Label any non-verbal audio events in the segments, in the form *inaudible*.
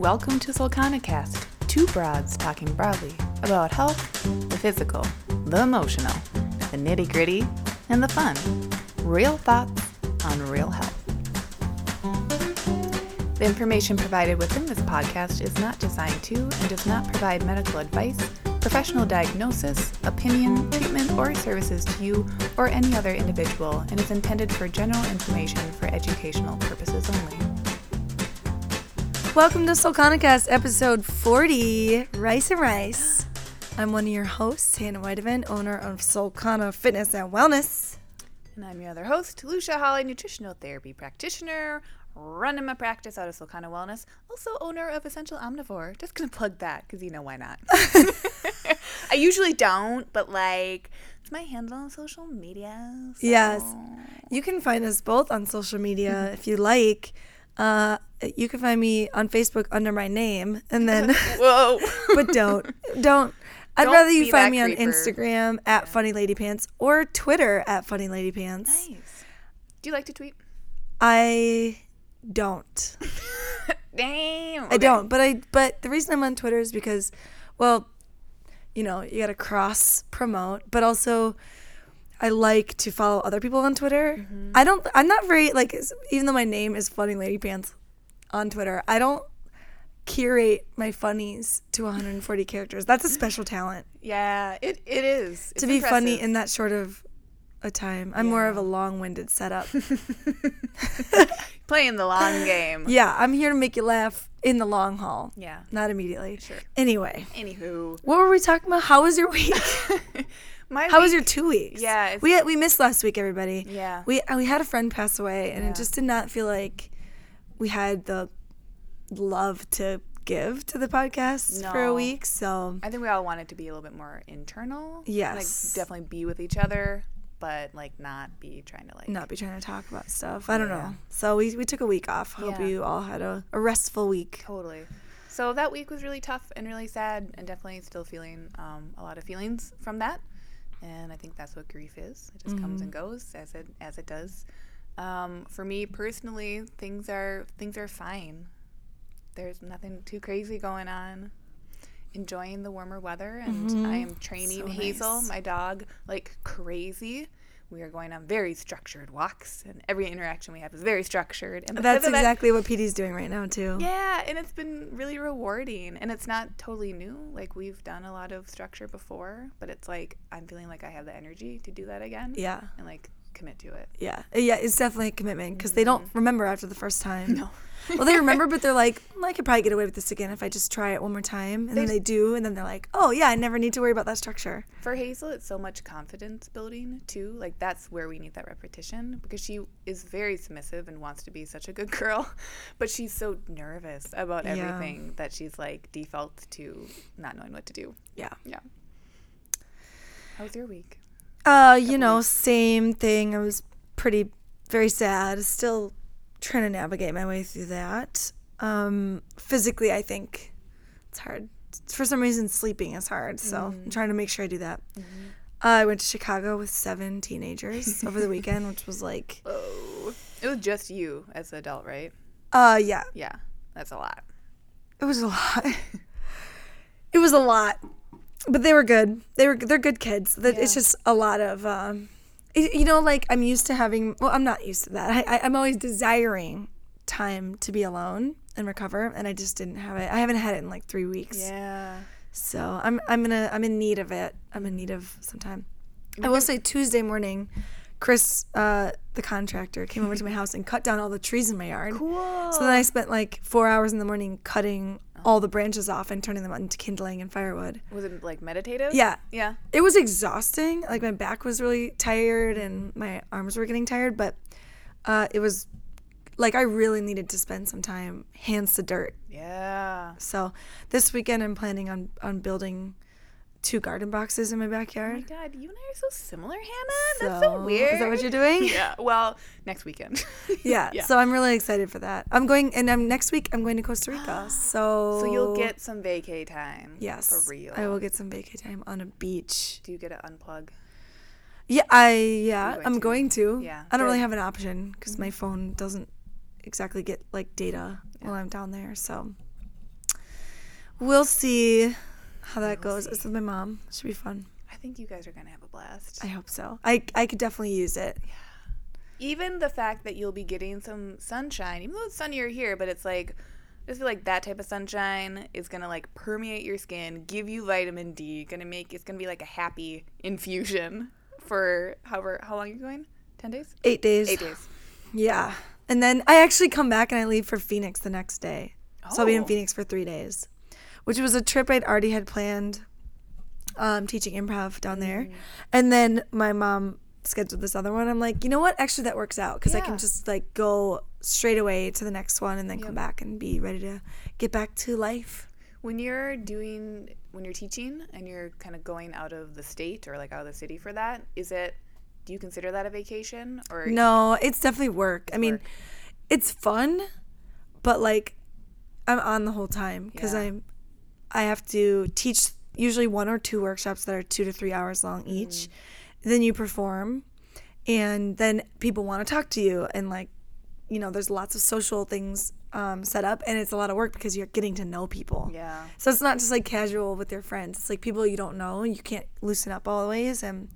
welcome to Solcanacast, two broads talking broadly about health, the physical, the emotional, the nitty gritty, and the fun. Real thoughts on real health. The information provided within this podcast is not designed to and does not provide medical advice, professional diagnosis, opinion, treatment, or services to you or any other individual and is intended for general information for educational purposes only. Welcome to Solcanacast episode 40, Rice and Rice. I'm one of your hosts, Hannah Whitevan, owner of Solcana Fitness and Wellness. And I'm your other host, Lucia Holly, nutritional therapy practitioner, running my practice out of Solcana Wellness, also owner of Essential Omnivore. Just gonna plug that because you know why not. *laughs* *laughs* I usually don't, but like it's my handle on social media. so- Yes. You can find us both on social media if you like. Uh, you can find me on Facebook under my name, and then, *laughs* Whoa. *laughs* but don't, don't. I'd Don't rather you find me on. Instagram at Funny Lady Pants or Twitter at Funny Lady Pants. nice. Do you like to tweet? I don't. *laughs* Damn. I don't, but I but the reason I'm on Twitter is because, well, you know, you got to cross promote, but also I like to follow other people on Twitter. Mm-hmm. I don't. I'm not very like even though my name is Funny Lady Pants on Twitter, I don't curate my funnies to 140 characters. That's a special talent Yeah, it, it is. to be funny in that short of a time. I'm more of a long-winded setup. *laughs* *laughs* playing the long game. yeah, I'm here to make you laugh in the long haul, Yeah. not immediately. Sure. Anyway, Anywho, what were we talking about? How was your week? *laughs* my How was your two weeks? Yeah, we we missed last week, everybody. Yeah. we we had a friend pass away, and Yeah. it just did not feel like we had the love to give to the podcast for a week. So I think we all wanted to be a little bit more internal. Yes. Like definitely be with each other, but like not be trying to like not be trying to talk about stuff. I don't Yeah. know. So we we took a week off. Hope Yeah. you all had a, a restful week. Totally. So that week was really tough and really sad, and definitely still feeling um, a lot of feelings from that. And I think that's what grief is. It just comes and goes as it as it does. Um, for me personally, things are things are fine. There's nothing too crazy going on. Enjoying the warmer weather, and I am training So Hazel, nice. my dog, like crazy. We are going on very structured walks, and every interaction we have is very structured. And That's that- exactly what PD's doing right now too. yeah, and it's been really rewarding. And it's not totally new. Like we've done a lot of structure before, but it's like I'm feeling like I have the energy to do that again. Yeah. And like commit to it. Yeah, yeah, it's definitely a commitment because they don't remember after the first time. No. well, they remember, but they're *laughs* like, "Mm, I could probably get away with this again if I just try it one more time. And then they do, and then they're like, oh, yeah, I never need to worry about that structure. For Hazel, it's so much confidence building too. Like that's where we need that repetition because she is very submissive and wants to be such a good *laughs* girl, but she's so nervous about Yeah. everything that she's like default to not knowing what to do. Yeah. Yeah. How was your week? Uh, you know, same thing. I was pretty, very sad. Still trying to navigate my way through that. Um, physically, I think it's hard. For some reason, sleeping is hard. So I'm trying to make sure I do that. Uh, I went to Chicago with seven teenagers over the weekend, which was like, *laughs* Oh, it was just you as an adult, right? uh, yeah, Yeah, that's a lot. It was a lot. *laughs* it was a lot, but they were good. They were they're good kids. That It's just a lot of, um, y- you know, like I'm used to having. Well, I'm not used to that. I, I, I'm always desiring time to be alone and recover, and I just didn't have it. I haven't had it in like three weeks. Yeah. So I'm I'm gonna I'm in need of it. I'm in need of some time. I will say Tuesday morning, Chris, uh, the contractor, came over to my house and cut down all the trees in my yard. *laughs* Cool. So then I spent like four hours in the morning cutting all the branches off and turning them into kindling and firewood. Was it like meditative? Yeah. Yeah. It was exhausting. Like my back was really tired and my arms were getting tired, but uh, it was like I really needed to spend some time hands to dirt. Yeah. So this weekend I'm planning on on building two garden boxes in my Oh my backyard. God, you and I are so similar, Hannah. That's so So, weird. Is that what you're doing? *laughs* Yeah. Well, next weekend. *laughs* Yeah. Yeah. So I'm really excited for that. I'm going, and I'm next week. I'm going to Costa Rica. *gasps* So So you'll get some vacay time. yes For real. I will get some vacay time on a beach. Do you get to unplug? Yeah, I yeah, going I'm to. going to. Yeah, I don't really have an option because my mm-hmm. phone doesn't exactly get like data while I'm down there. So we'll see how that goes. see. It's with my mom. Should be fun. I think you guys are gonna have a blast. I hope so. I I could definitely use it. Yeah. Even the fact that you'll be getting some sunshine, even though it's sunnier here, but it's like I just feel like that type of sunshine is gonna like permeate your skin, give you vitamin D, gonna make it's gonna be like a happy infusion for however how long you're going? Ten days? Eight days. Eight days. Yeah. And then I actually come back and I leave for Phoenix the next day. Oh. So I'll be in Oh. Phoenix for three days, which was a trip I'd already had planned, um, teaching improv down there. Mm. And then my mom scheduled this other one. I'm like, you know what? Actually, that works out because I can just like go straight away to the next one and then Yep. come back and be ready to get back to life. When you're doing when you're teaching and you're kind of going out of the state or like out of the city for that, is it do you consider that a vacation or No, it's definitely work. I mean, work. it's fun, but like I'm on the whole time because Yeah. I'm I have to teach usually one or two workshops that are two to three hours long each. Mm. Then you perform, and then people want to talk to you, and like you know, there's lots of social things um, set up, and it's a lot of work because you're getting to know people. Yeah. So it's not just like casual with your friends. It's like people you don't know. You can't loosen up always. And,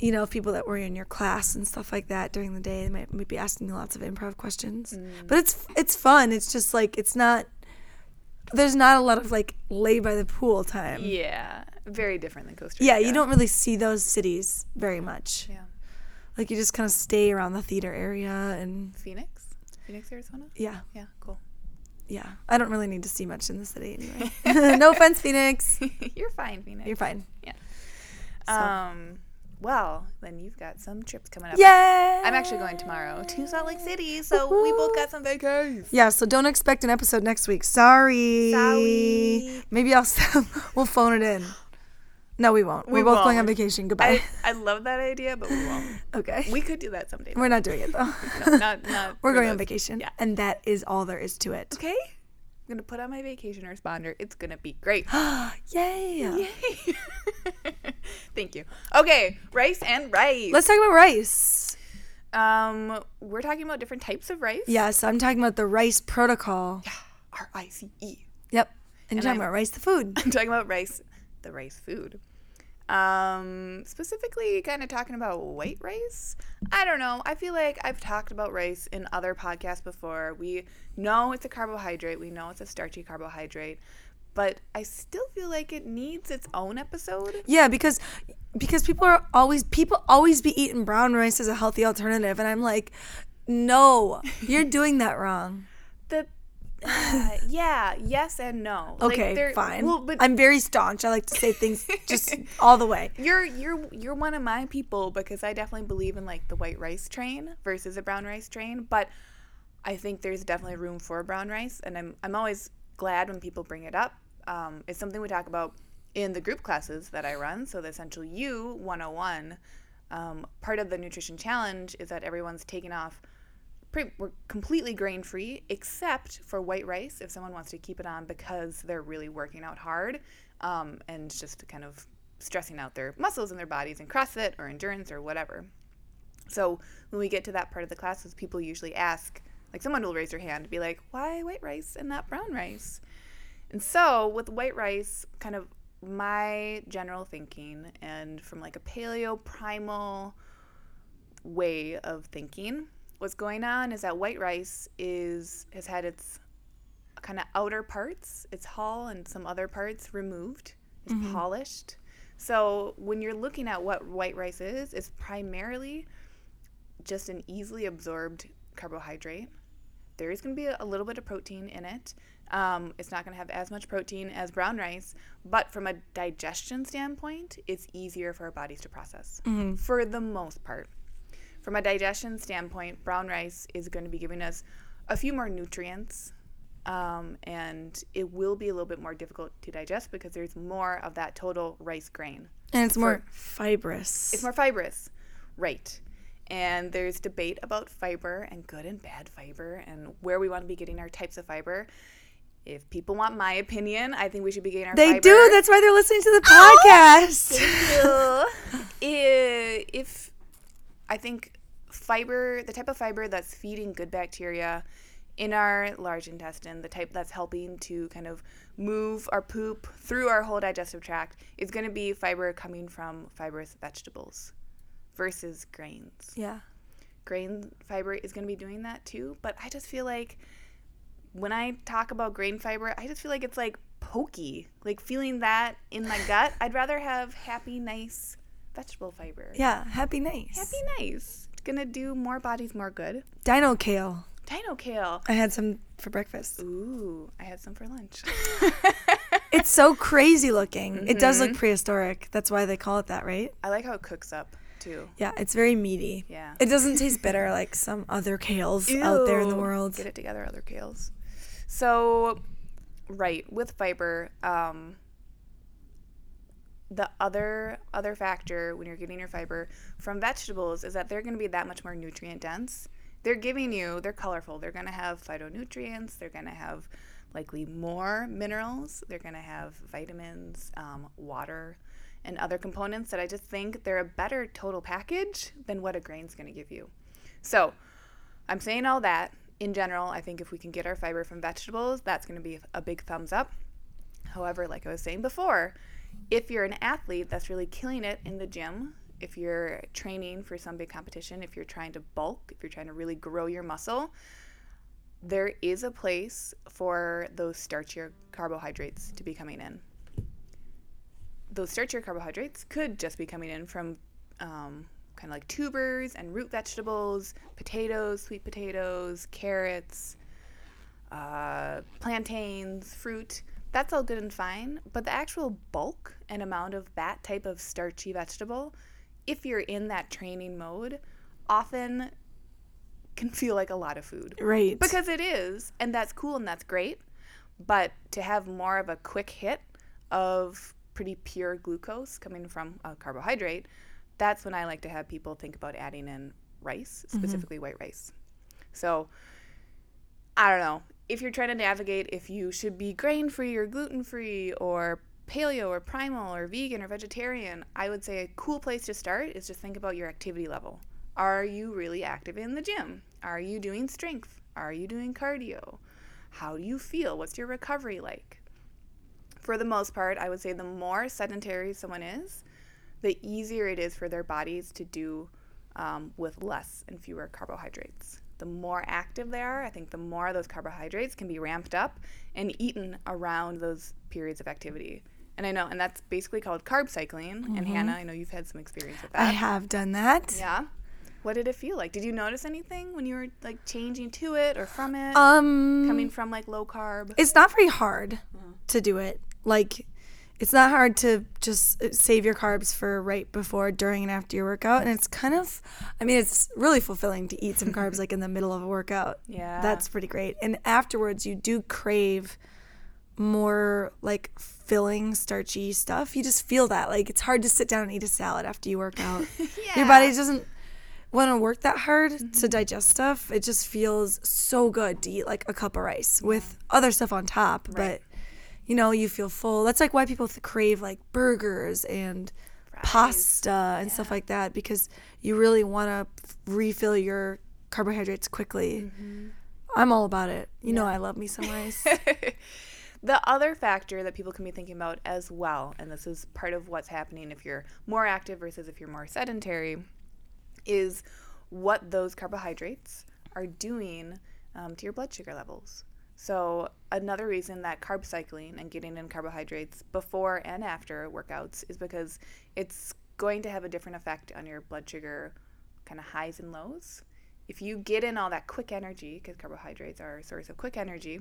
you know, people that were in your class and stuff like that during the day, they might, might be asking you lots of improv questions. Mm. But it's it's fun. It's just like, it's not, there's not a lot of like lay by the pool time. Yeah. Very different than Costa Rica. Yeah, you don't really see those cities very much. Yeah. Like you just kind of stay around the theater area and Phoenix? Phoenix, Arizona? yeah, Yeah, cool. yeah. I don't really need to see much in the city anyway. *laughs* *laughs* no offense, Phoenix. *laughs* You're fine, Phoenix. You're fine. So- Um, well, then you've got some trips coming up. Yeah. I'm actually going tomorrow to Salt Lake City, so we both got some vacations. Yeah, so don't expect an episode next week. Sorry. Sorry. Maybe I'll *laughs* we'll phone it in. No, we won't. We We're both going on vacation. Goodbye. I, I love that idea, but we won't. *laughs* okay. We could do that someday. We're not doing it though. no, not not. *laughs* We're going on vacation. Yeah. And that is all there is to it. Okay. I'm gonna put on my vacation responder. It's gonna be great. *gasps* Yay. *laughs* Thank you. Okay, rice and rice. Let's talk about rice. Um, we're talking about different types of rice. Yes, I'm talking about the rice protocol. Yeah, R I C E. Yep. And, And you're talking I'm- about rice the food. *laughs* I'm talking about rice, the rice food. Um, specifically, kind of talking about white rice. I don't know. I feel like I've talked about rice in other podcasts before. We know it's a carbohydrate, we know it's a starchy carbohydrate, but I still feel like it needs its own episode. Yeah, because because people are always people always be eating brown rice as a healthy alternative and I'm like, "No, you're *laughs* doing that wrong." Uh, yeah, yes and no. Okay, they're- fine. Well, but I'm very staunch. I like to say things just all the way. *laughs* You're you're you're one of my people because I definitely believe in like the white rice train versus a brown rice train, but I think there's definitely room for brown rice, and I'm I'm always glad when people bring it up. Um, it's something we talk about in the group classes that I run. So the Essential You 101, um, part of the nutrition challenge is that everyone's taking off. We're completely grain free except for white rice if someone wants to keep it on because they're really working out hard um, and just kind of stressing out their muscles and their bodies in CrossFit or endurance or whatever. So when we get to that part of the classes, people usually ask, like someone will raise their hand and be like, why white rice and not brown rice? And so with white rice, kind of my general thinking and from like a paleo primal way of thinking, what's going on is that white rice is has had its kind of outer parts, its hull and some other parts removed. It's polished. So when you're looking at what white rice is, it's primarily just an easily absorbed carbohydrate. There is going to be a, little bit of protein in it. Um, it's not going to have as much protein as brown rice, but from a digestion standpoint, it's easier for our bodies to process for the most part. From a digestion standpoint, brown rice is going to be giving us a few more nutrients, um, and it will be a little bit more difficult to digest because there's more of that total rice grain. And it's more fibrous. It's more fibrous, right? And there's debate about fiber and good and bad fiber and where we want to be getting our types of fiber. If people want my opinion, I think we should be getting our they fiber. do. That's why they're listening to the podcast. *laughs* I- if I think fiber, the type of fiber that's feeding good bacteria in our large intestine, the type that's helping to kind of move our poop through our whole digestive tract, is going to be fiber coming from fibrous vegetables versus grains. Yeah. Grain fiber is going to be doing that too, but I just feel like when I talk about grain fiber, I just feel like it's like pokey, like feeling that in my gut. *laughs* I'd rather have happy, nice vegetable fiber. Yeah. Happy nice. Happy, nice. Going to do more bodies more good. Dino kale. Dino kale. I had some for breakfast. Ooh, I had some for lunch. *laughs* It's so crazy looking. It does Mm-hmm. look prehistoric. That's why they call it that, right? I like how it cooks up too. Yeah, it's very meaty. Yeah. It doesn't taste bitter like some other kales out there in the world. Get it together, other kales. So, right with fiber, um, the other other factor when you're getting your fiber from vegetables is that they're going to be that much more nutrient dense. They're giving you, they're colorful. They're going to have phytonutrients. They're going to have likely more minerals. They're going to have vitamins, um, water, and other components that I just think they're a better total package than what a grain's going to give you. So, I'm saying all that. In general, I think if we can get our fiber from vegetables, that's going to be a big thumbs up. However, like I was saying before, if you're an athlete that's really killing it in the gym, if you're training for some big competition, if you're trying to bulk, if you're trying to really grow your muscle, there is a place for those starchier carbohydrates to be coming in. Those starchier carbohydrates could just be coming in from um, kind of like tubers and root vegetables, potatoes, sweet potatoes, carrots, uh, plantains, fruit. That's all good and fine, but the actual bulk and amount of that type of starchy vegetable, if you're in that training mode, often can feel like a lot of food. Right. Because it is, and that's cool and that's great. But to have more of a quick hit of pretty pure glucose coming from a carbohydrate, that's when I like to have people think about adding in rice, mm-hmm. specifically white rice. So I don't know. If you're trying to navigate if you should be grain free or gluten free or paleo or primal or vegan or vegetarian, I would say a cool place to start is to think about your activity level. Are you really active in the gym? Are you doing strength? Are you doing cardio? How do you feel? What's your recovery like? For the most part, I would say the more sedentary someone is, the easier it is for their bodies to do um, with less and fewer carbohydrates. The more active they are, I think the more those carbohydrates can be ramped up and eaten around those periods of activity. And I know, and that's basically called carb cycling. And Hannah, I know you've had some experience with that. I have done that. Yeah. What did it feel like? Did you notice anything when you were like changing to it or from it? Um coming from like low carb? it's not very hard Uh-huh. to do it. Like it's not hard to just uh, save your carbs for right before, during, and after your workout. And it's kind of, I mean, it's really fulfilling to eat some carbs like in the middle of a workout. *laughs* Yeah. That's pretty great. And afterwards, you do crave more like filling, starchy stuff. You just feel that. Like it's hard to sit down and eat a salad after you work out. *laughs* yeah. Your body doesn't want to work that hard to digest stuff. It just feels so good to eat like a cup of rice with other stuff on top. But you know, you feel full. That's like why people th- crave like burgers and pasta and stuff like that because you really want to refill your carbohydrates quickly. I'm all about it. You know, I love me some rice. *laughs* the other factor that people can be thinking about as well, and this is part of what's happening if you're more active versus if you're more sedentary, is what those carbohydrates are doing um, to your blood sugar levels. So, another reason that carb cycling and getting in carbohydrates before and after workouts is because it's going to have a different effect on your blood sugar kind of highs and lows. If you get in all that quick energy, because carbohydrates are a source of quick energy,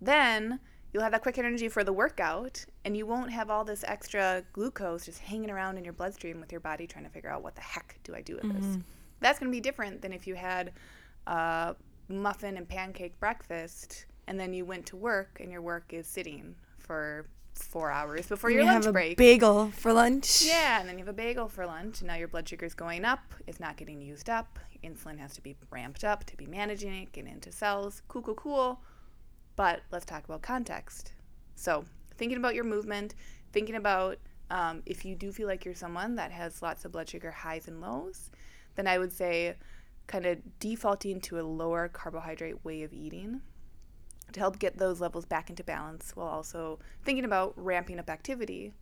then you'll have that quick energy for the workout and you won't have all this extra glucose just hanging around in your bloodstream with your body trying to figure out what the heck do I do with this. Mm-hmm. That's going to be different than if you had a muffin and pancake breakfast and then you went to work and your work is sitting for four hours before your you lunch have a break. bagel for lunch. Yeah, and then you have a bagel for lunch, and now your blood sugar's going up. It's not getting used up. Insulin has to be ramped up to be managing it, get into cells. Cool, cool, cool. But let's talk about context. So, thinking about your movement, thinking about um, if you do feel like you're someone that has lots of blood sugar highs and lows, then I would say kind of defaulting to a lower carbohydrate way of eating to help get those levels back into balance while also thinking about ramping up activity.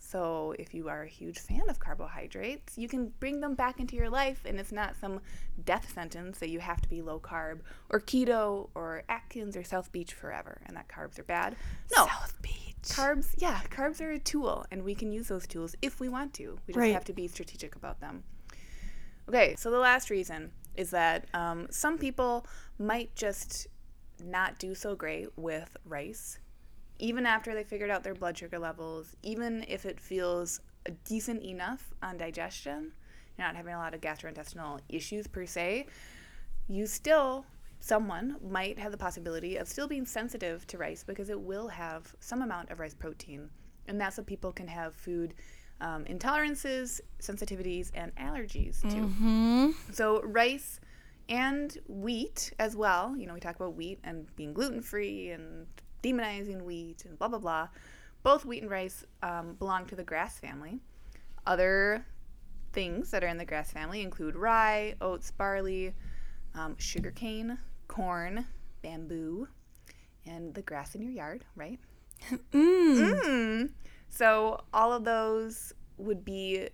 So, if you are a huge fan of carbohydrates, you can bring them back into your life, and it's not some death sentence that you have to be low carb or keto or Atkins or South Beach forever and that carbs are bad. No. South Beach. Carbs, yeah, carbs are a tool, and we can use those tools if we want to. We just Right. have to be strategic about them. Okay, so the last reason is that um, some people might just not do so great with rice, even after they figured out their blood sugar levels, even if it feels decent enough on digestion, you're not having a lot of gastrointestinal issues per se, you still, someone might have the possibility of still being sensitive to rice because it will have some amount of rice protein. And that's what people can have food um, intolerances, sensitivities, and allergies to. Mm-hmm. So rice and wheat as well. You know, we talk about wheat and being gluten free and demonizing wheat and blah blah blah. Both wheat and rice um, belong to the grass family. Other things that are in the grass family include rye, oats, barley, um, sugarcane, corn, bamboo, and the grass in your yard, right? *laughs* Mm. Mm. So all of those would be,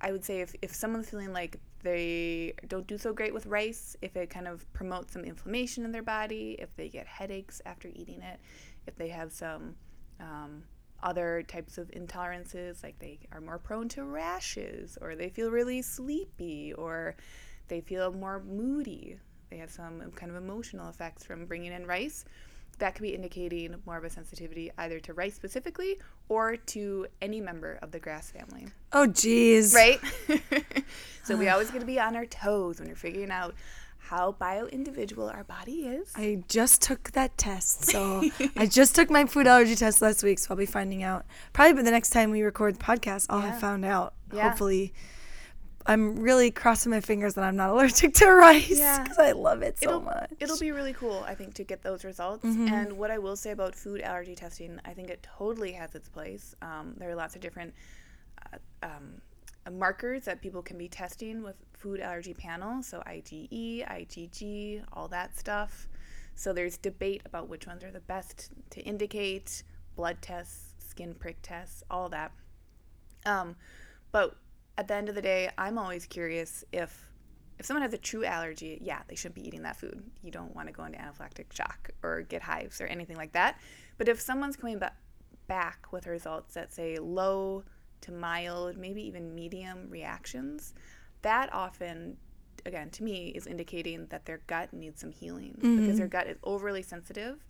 I would say, if, if someone's feeling like they don't do so great with rice, if it kind of promotes some inflammation in their body, if they get headaches after eating it, if they have some um, other types of intolerances, like they are more prone to rashes, or they feel really sleepy, or they feel more moody, they have some kind of emotional effects from bringing in rice that could be indicating more of a sensitivity either to rice specifically or to any member of the grass family. Oh, geez. Right? *laughs* so we *sighs* always got to be on our toes when you're figuring out how bio individual our body is. I just took that test. So *laughs* I just took my food allergy test last week. So I'll be finding out. Probably by the next time we record the podcast, I'll Yeah. have found out. Yeah. Hopefully. I'm really crossing my fingers that I'm not allergic to rice Yeah. because I love it so it'll, much. it'll be really cool, I think, to get those results. Mm-hmm. And what I will say about food allergy testing, I think it totally has its place. Um, there are lots of different uh, um, markers that people can be testing with food allergy panels. So IgE, IgG, all that stuff. So there's debate about which ones are the best to indicate blood tests, skin prick tests, all that. Um, but at the end of the day, I'm always curious if if someone has a true allergy, yeah, they shouldn't be eating that food. You don't want to go into anaphylactic shock or get hives or anything like that. But if someone's coming ba- back with results that say low to mild, maybe even medium reactions, that often, again, to me, is indicating that their gut needs some healing mm-hmm. because their gut is overly sensitive.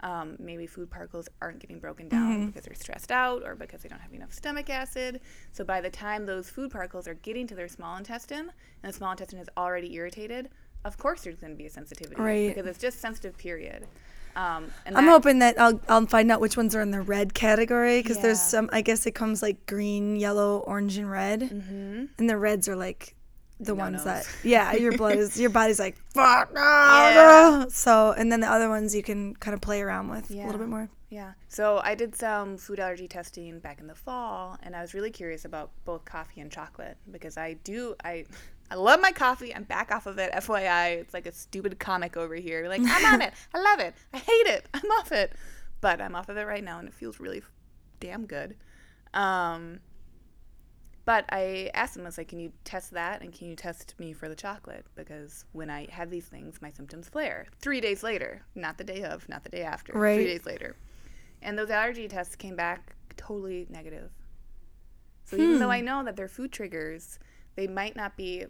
Um, maybe food particles aren't getting broken down because they're stressed out or because they don't have enough stomach acid. So by the time those food particles are getting to their small intestine and the small intestine is already irritated, of course there's going to be a sensitivity Right. because it's just sensitive. Period. Um, and I'm that- hoping that I'll I'll find out which ones are in the red category because there's some. I guess it comes like green, yellow, orange, and red, Mm-hmm. and the reds are like the No ones nos. that yeah, your *laughs* blood is your body's like fuck no, Yeah. no. So and then the other ones you can kind of play around with a little bit more. Yeah. So I did some food allergy testing back in the fall, and I was really curious about both coffee and chocolate because I do I I love my coffee. I'm back off of it. FYI, it's like a stupid comic over here. Like I'm on it. I love it. I hate it. I'm off it, but I'm off of it right now, and it feels really damn good. Um, but I asked him, I was like, can you test that and can you test me for the chocolate? Because when I have these things, my symptoms flare. Three days later, not the day of, not the day after, Right. three days later. And those allergy tests came back totally negative. So even though I hmm. know that they're food triggers, they might not be,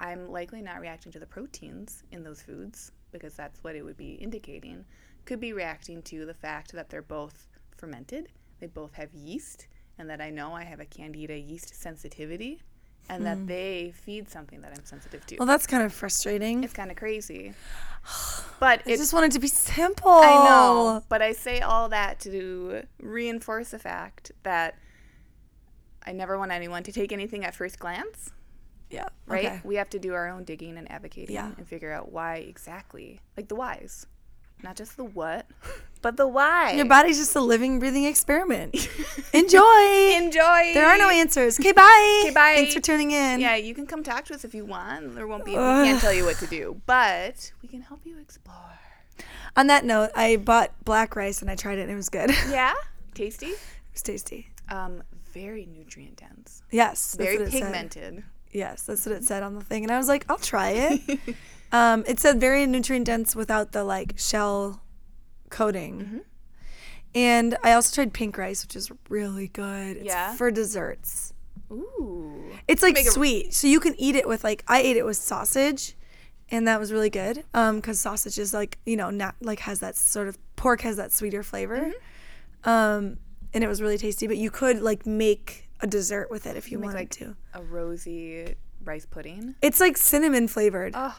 I'm likely not reacting to the proteins in those foods because that's what it would be indicating. Could be reacting to the fact that they're both fermented, they both have yeast, and that I know I have a candida yeast sensitivity, and that hmm. they feed something that I'm sensitive to. Well, that's kind of frustrating. it's kind of crazy. *sighs* But I just wanted to be simple. I know, but I say all that to reinforce the fact that I never want anyone to take anything at first glance, Yeah. right? Okay. We have to do our own digging and advocating Yeah. and figure out why exactly, like the whys. Not just the what, *laughs* but the why. Your body's just a living, breathing experiment. *laughs* Enjoy. Enjoy. There are no answers. Okay, bye. Okay, bye. Thanks for tuning in. Yeah, you can come talk to us if you want. There won't be. We can't tell you what to do, but we can help you explore. On that note, I bought black rice and I tried it and it was good. *laughs* Yeah, tasty. It was tasty. Um, very nutrient dense. Yes. Very pigmented. Yes, that's what it said on the thing. And I was like, I'll try it. *laughs* um, it said very nutrient dense without the like shell coating. Mm-hmm. And I also tried pink rice, which is really good. It's Yeah? for desserts. Ooh. It's like Make it- sweet, so you can eat it with like I ate it with sausage, and that was really good. Um, because sausage is like you know not like has that sort of pork has that sweeter flavor, Mm-hmm. um, and it was really tasty. But you could like make a dessert with it if you Make, wanted like, to. A rosy rice pudding. It's like cinnamon flavored. Oh,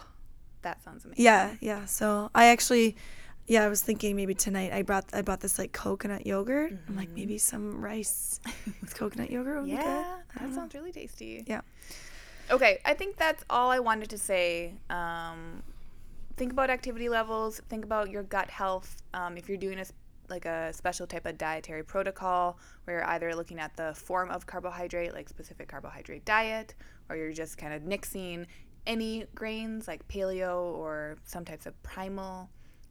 that sounds amazing. Yeah, yeah. So I actually, yeah, I was thinking maybe tonight I brought I bought this like coconut yogurt. I'm like maybe some rice *laughs* with coconut yogurt would be good. Mm-hmm. Yeah, that don't know. sounds really tasty. Yeah. Okay, I think that's all I wanted to say. Um, think about activity levels. Think about your gut health. Um, if you're doing a like a special type of dietary protocol, where you're either looking at the form of carbohydrate, like specific carbohydrate diet, or you're just kind of nixing any grains like paleo or some types of primal,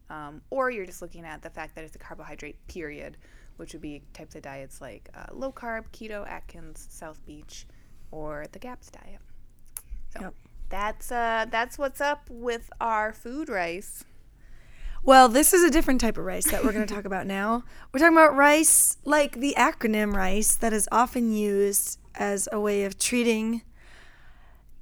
um, or you're just looking at the fact that it's a carbohydrate period, which would be types of diets like uh, low carb, keto, Atkins, South Beach, or the GAPS diet. So Yep. that's uh that's what's up with our food rice. Well, this is a different type of rice that we're going *laughs* to talk about now. We're talking about rice, like the acronym rice, that is often used as a way of treating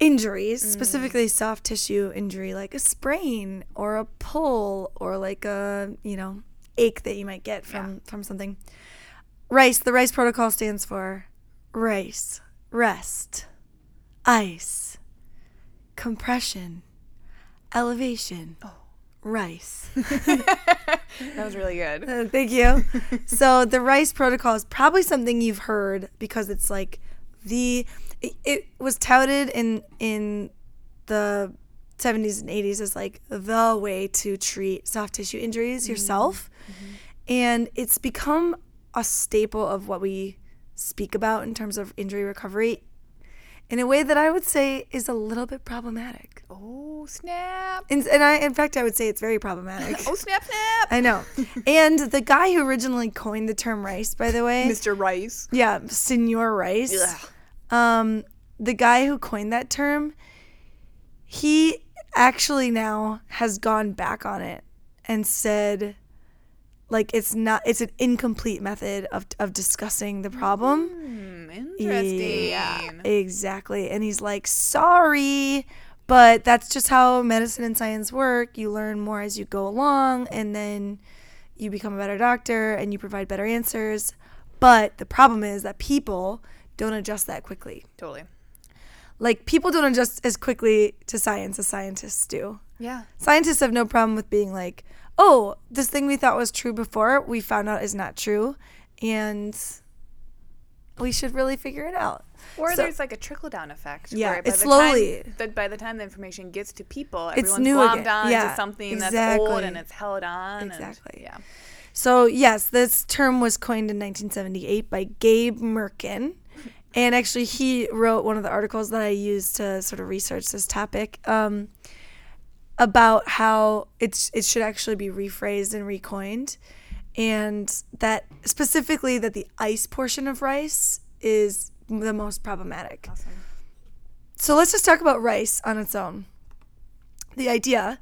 injuries, mm. specifically soft tissue injury, like a sprain or a pull or like a, you know, ache that you might get from, from something. Rice, the rice protocol stands for rice, rest, ice, compression, elevation, oh. Rice. *laughs* That was really good. Uh, thank you. so the rice protocol is probably something you've heard because it's like the it, it was touted in in the 70s and 80s as like the way to treat soft tissue injuries yourself. And it's become a staple of what we speak about in terms of injury recovery in a way that I would say is a little bit problematic. Oh snap! And, and I in fact I would say it's very problematic. *laughs* Oh snap snap! I know. and the guy who originally coined the term rice, by the way, Mr. Rice. yeah, Senor Rice, Ugh. um, the guy who coined that term, he actually now has gone back on it and said, like, it's not, it's an incomplete method of, of discussing the problem. Hmm, interesting. Yeah, exactly. And he's like, sorry, but that's just how medicine and science work. You learn more as you go along, and then you become a better doctor and you provide better answers. But the problem is that people don't adjust that quickly. Totally. Like, people don't adjust as quickly to science as scientists do. Yeah. Scientists have no problem with being like, oh, this thing we thought was true before, we found out is not true. And we should really figure it out. Or So- there's like a trickle down effect. Yeah, where by it's the slowly. Time, that by the time the information gets to people, It's everyone's glommed again. on Yeah, to something that's old exactly. and it's held on. and- Exactly. yeah. So, yes, this term was coined in 1978 by Gabe Mirkin. *laughs* And actually, he wrote one of the articles that I used to sort of research this topic um, about how it's it should actually be rephrased and recoined. And that specifically that the ice portion of rice is the most problematic. Awesome. So let's just talk about rice on its own. The idea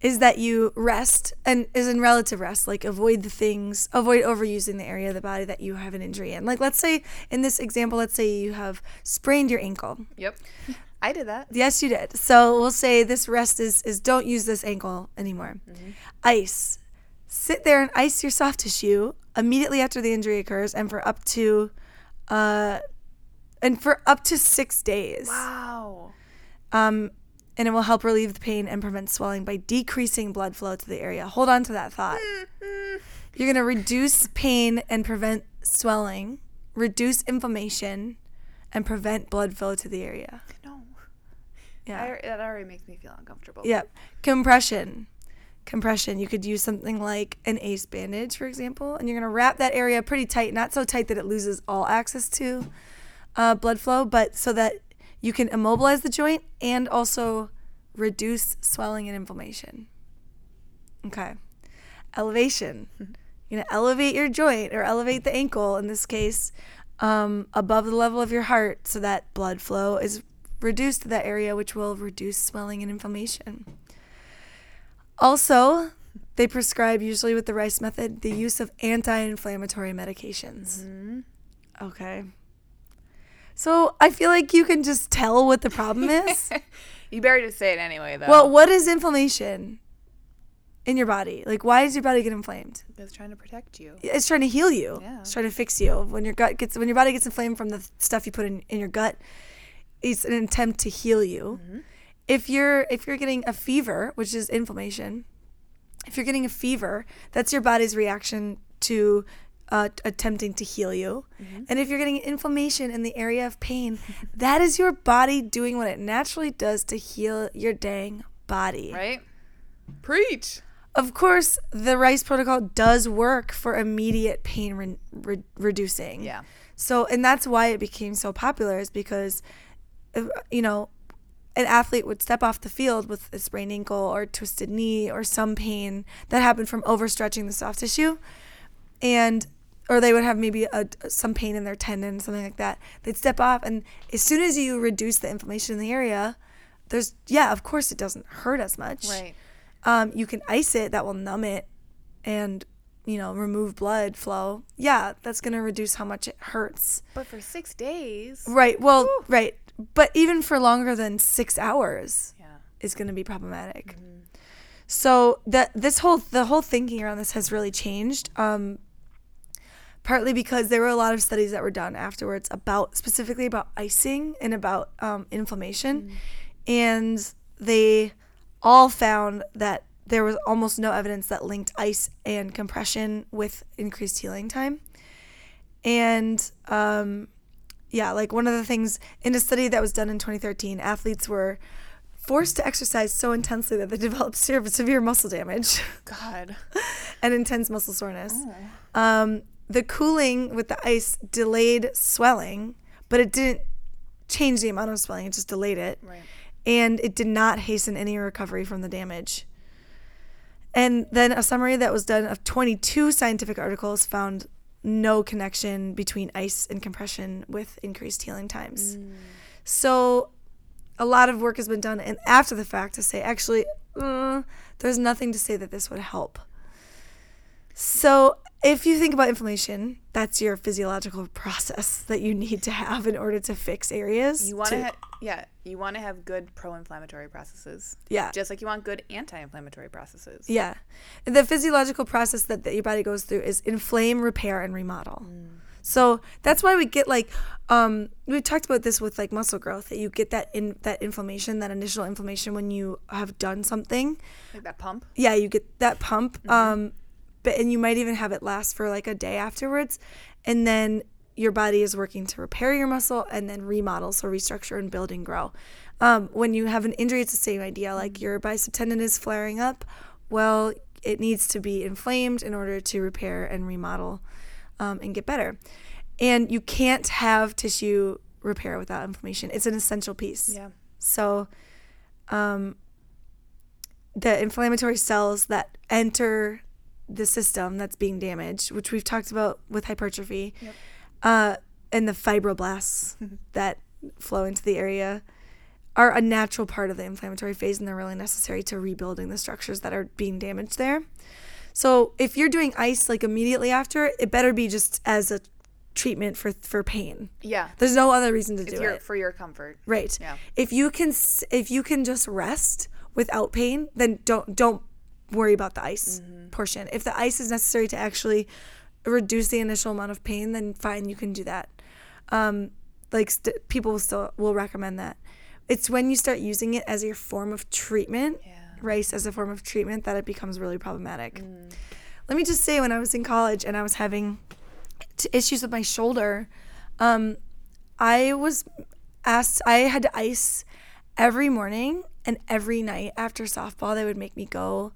is that you rest and is in relative rest, like avoid the things, avoid overusing the area of the body that you have an injury in. Like let's say in this example, let's say you have sprained your ankle. Yep. *laughs* I did that. Yes, you did. So we'll say this rest is is don't use this ankle anymore. Mm-hmm. Ice. Sit there and ice your soft tissue immediately after the injury occurs and for up to uh and for up to 6 days. Wow. Um, and it will help relieve the pain and prevent swelling by decreasing blood flow to the area. Hold on to that thought. You're going to reduce pain and prevent swelling, reduce inflammation, and prevent blood flow to the area. No. Yeah. I, that already makes me feel uncomfortable. Yep. Compression. Compression, you could use something like an ACE bandage, for example, and you're going to wrap that area pretty tight, not so tight that it loses all access to uh, blood flow, but so that you can immobilize the joint and also reduce swelling and inflammation. Okay. Elevation. You're going to elevate your joint or elevate the ankle in this case um, above the level of your heart so that blood flow is reduced to that area, which will reduce swelling and inflammation. Also, they prescribe, usually with the Rice method, the use of anti inflammatory medications. Mm-hmm. Okay. So I feel like you can just tell what the problem is. *laughs* you better just say it anyway, though. well, what is inflammation in your body? Like, why does your body get inflamed? it's trying to protect you. It's trying to heal you. Yeah. It's trying to fix you. When your gut gets, when your body gets inflamed from the stuff you put in, in your gut, it's an attempt to heal you. If you're if you're getting a fever, which is inflammation, if you're getting a fever, that's your body's reaction to uh, attempting to heal you. And if you're getting inflammation in the area of pain, *laughs* that is your body doing what it naturally does to heal your dang body. Right? Preach. Of course, the Rice Protocol does work for immediate pain re- re- reducing. Yeah. So, and that's why it became so popular, is because, uh, you know, an athlete would step off the field with a sprained ankle or twisted knee or some pain that happened from overstretching the soft tissue, and or they would have maybe a, some pain in their tendon, something like that. They'd step off, and as soon as you reduce the inflammation in the area, there's yeah, of course it doesn't hurt as much. Right. Um, you can ice it, that will numb it, and you know remove blood flow. Yeah, that's gonna reduce how much it hurts. But for six days. Right. Well, right. But even for longer than six hours Yeah. is going to be problematic. So that this whole the whole thinking around this has really changed. Um, partly because there were a lot of studies that were done afterwards about specifically about icing and about um, inflammation, and they all found that there was almost no evidence that linked ice and compression with increased healing time. And um, yeah, like one of the things in a study that was done in 2013, athletes were forced to exercise so intensely that they *laughs* developed severe, muscle damage God. *laughs* and intense muscle soreness. Um, the cooling with the ice delayed swelling, but it didn't change the amount of swelling, it just delayed it. Right. And it did not hasten any recovery from the damage. And then a summary that was done of 22 scientific articles found no connection between ice and compression with increased healing times. So a lot of work has been done and after the fact to say actually uh, there's nothing to say that this would help. So if you think about inflammation, that's your physiological process that you need to have in order to fix areas. You want to, ha- yeah, you want to have good pro-inflammatory processes, yeah. just like you want good anti-inflammatory processes. Yeah. The physiological process that, that your body goes through is inflame, repair, and remodel. So that's why we get like um we talked about this with like muscle growth that you get that in that inflammation, that initial inflammation when you have done something. Like that pump. Yeah, you get that pump. Um but and you might even have it last for like a day afterwards. And then your body is working to repair your muscle and then remodel, so restructure and build and grow. Um, when you have an injury, it's the same idea. Like your bicep tendon is flaring up, well, it needs to be inflamed in order to repair and remodel um, and get better. And you can't have tissue repair without inflammation. It's an essential piece. Yeah. So, um, the inflammatory cells that enter the system that's being damaged, which we've talked about with hypertrophy, Yep. uh, and the fibroblasts that flow into the area are a natural part of the inflammatory phase and they're really necessary to rebuilding the structures that are being damaged there. So if you're doing ice like immediately after, it better be just as a treatment for for pain. Yeah. There's no other reason to It's do it. for your comfort. Right. Yeah. If you can if you can just rest without pain, then don't don't worry about the ice portion. If the ice is necessary to actually reduce the initial amount of pain, then fine, you can do that. Um, like st- people will still will recommend that. It's when you start using it as your form of treatment, Yeah. rice as a form of treatment, that it becomes really problematic. Let me just say, when I was in college and I was having t- issues with my shoulder, um, I was asked, I had to ice every morning and every night after softball. They would make me go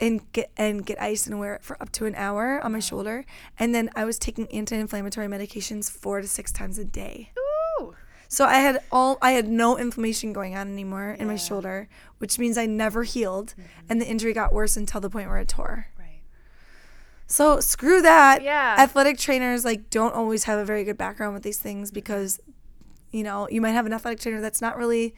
and get and get ice and wear it for up to an hour on my shoulder. And then I was taking anti-inflammatory medications four to six times a day. Ooh. So I had all I had no inflammation going on anymore in my shoulder, which means I never healed, mm-hmm. and the injury got worse until the point where it tore. Right. So screw that. Yeah. Athletic trainers like don't always have a very good background with these things because you know, you might have an athletic trainer that's not really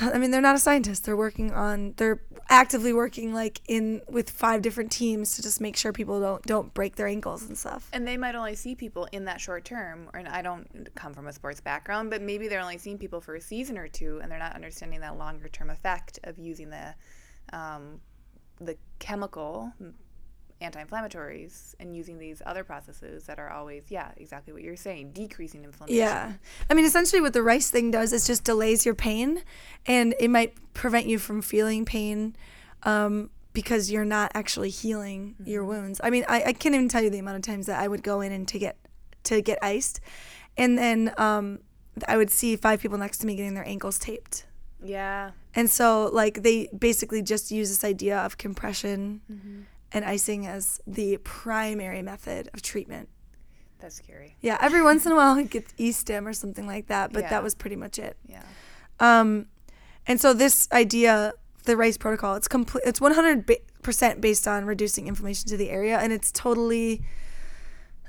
I mean, they're not a scientist. They're working on they're actively working like in with five different teams to just make sure people don't don't break their ankles and stuff. And they might only see people in that short term. And I don't come from a sports background, but maybe they're only seeing people for a season or two, and they're not understanding that longer term effect of using the um, the chemical anti-inflammatories and using these other processes that are always yeah exactly what you're saying decreasing inflammation Yeah. I mean, essentially, what the rice thing does is just delays your pain and it might prevent you from feeling pain um, because you're not actually healing your wounds. I mean, I, I can't even tell you the amount of times that I would go in and to get to get iced. And then um, I would see five people next to me getting their ankles taped. yeah And so, like, they basically just use this idea of compression and icing as the primary method of treatment. that's scary Yeah, every once in a while it gets e-stim or something like that, but Yeah. that was pretty much it. yeah Um, and so this idea, the RICE protocol, it's complete. It's 100 percent based on reducing inflammation to the area, and it's totally,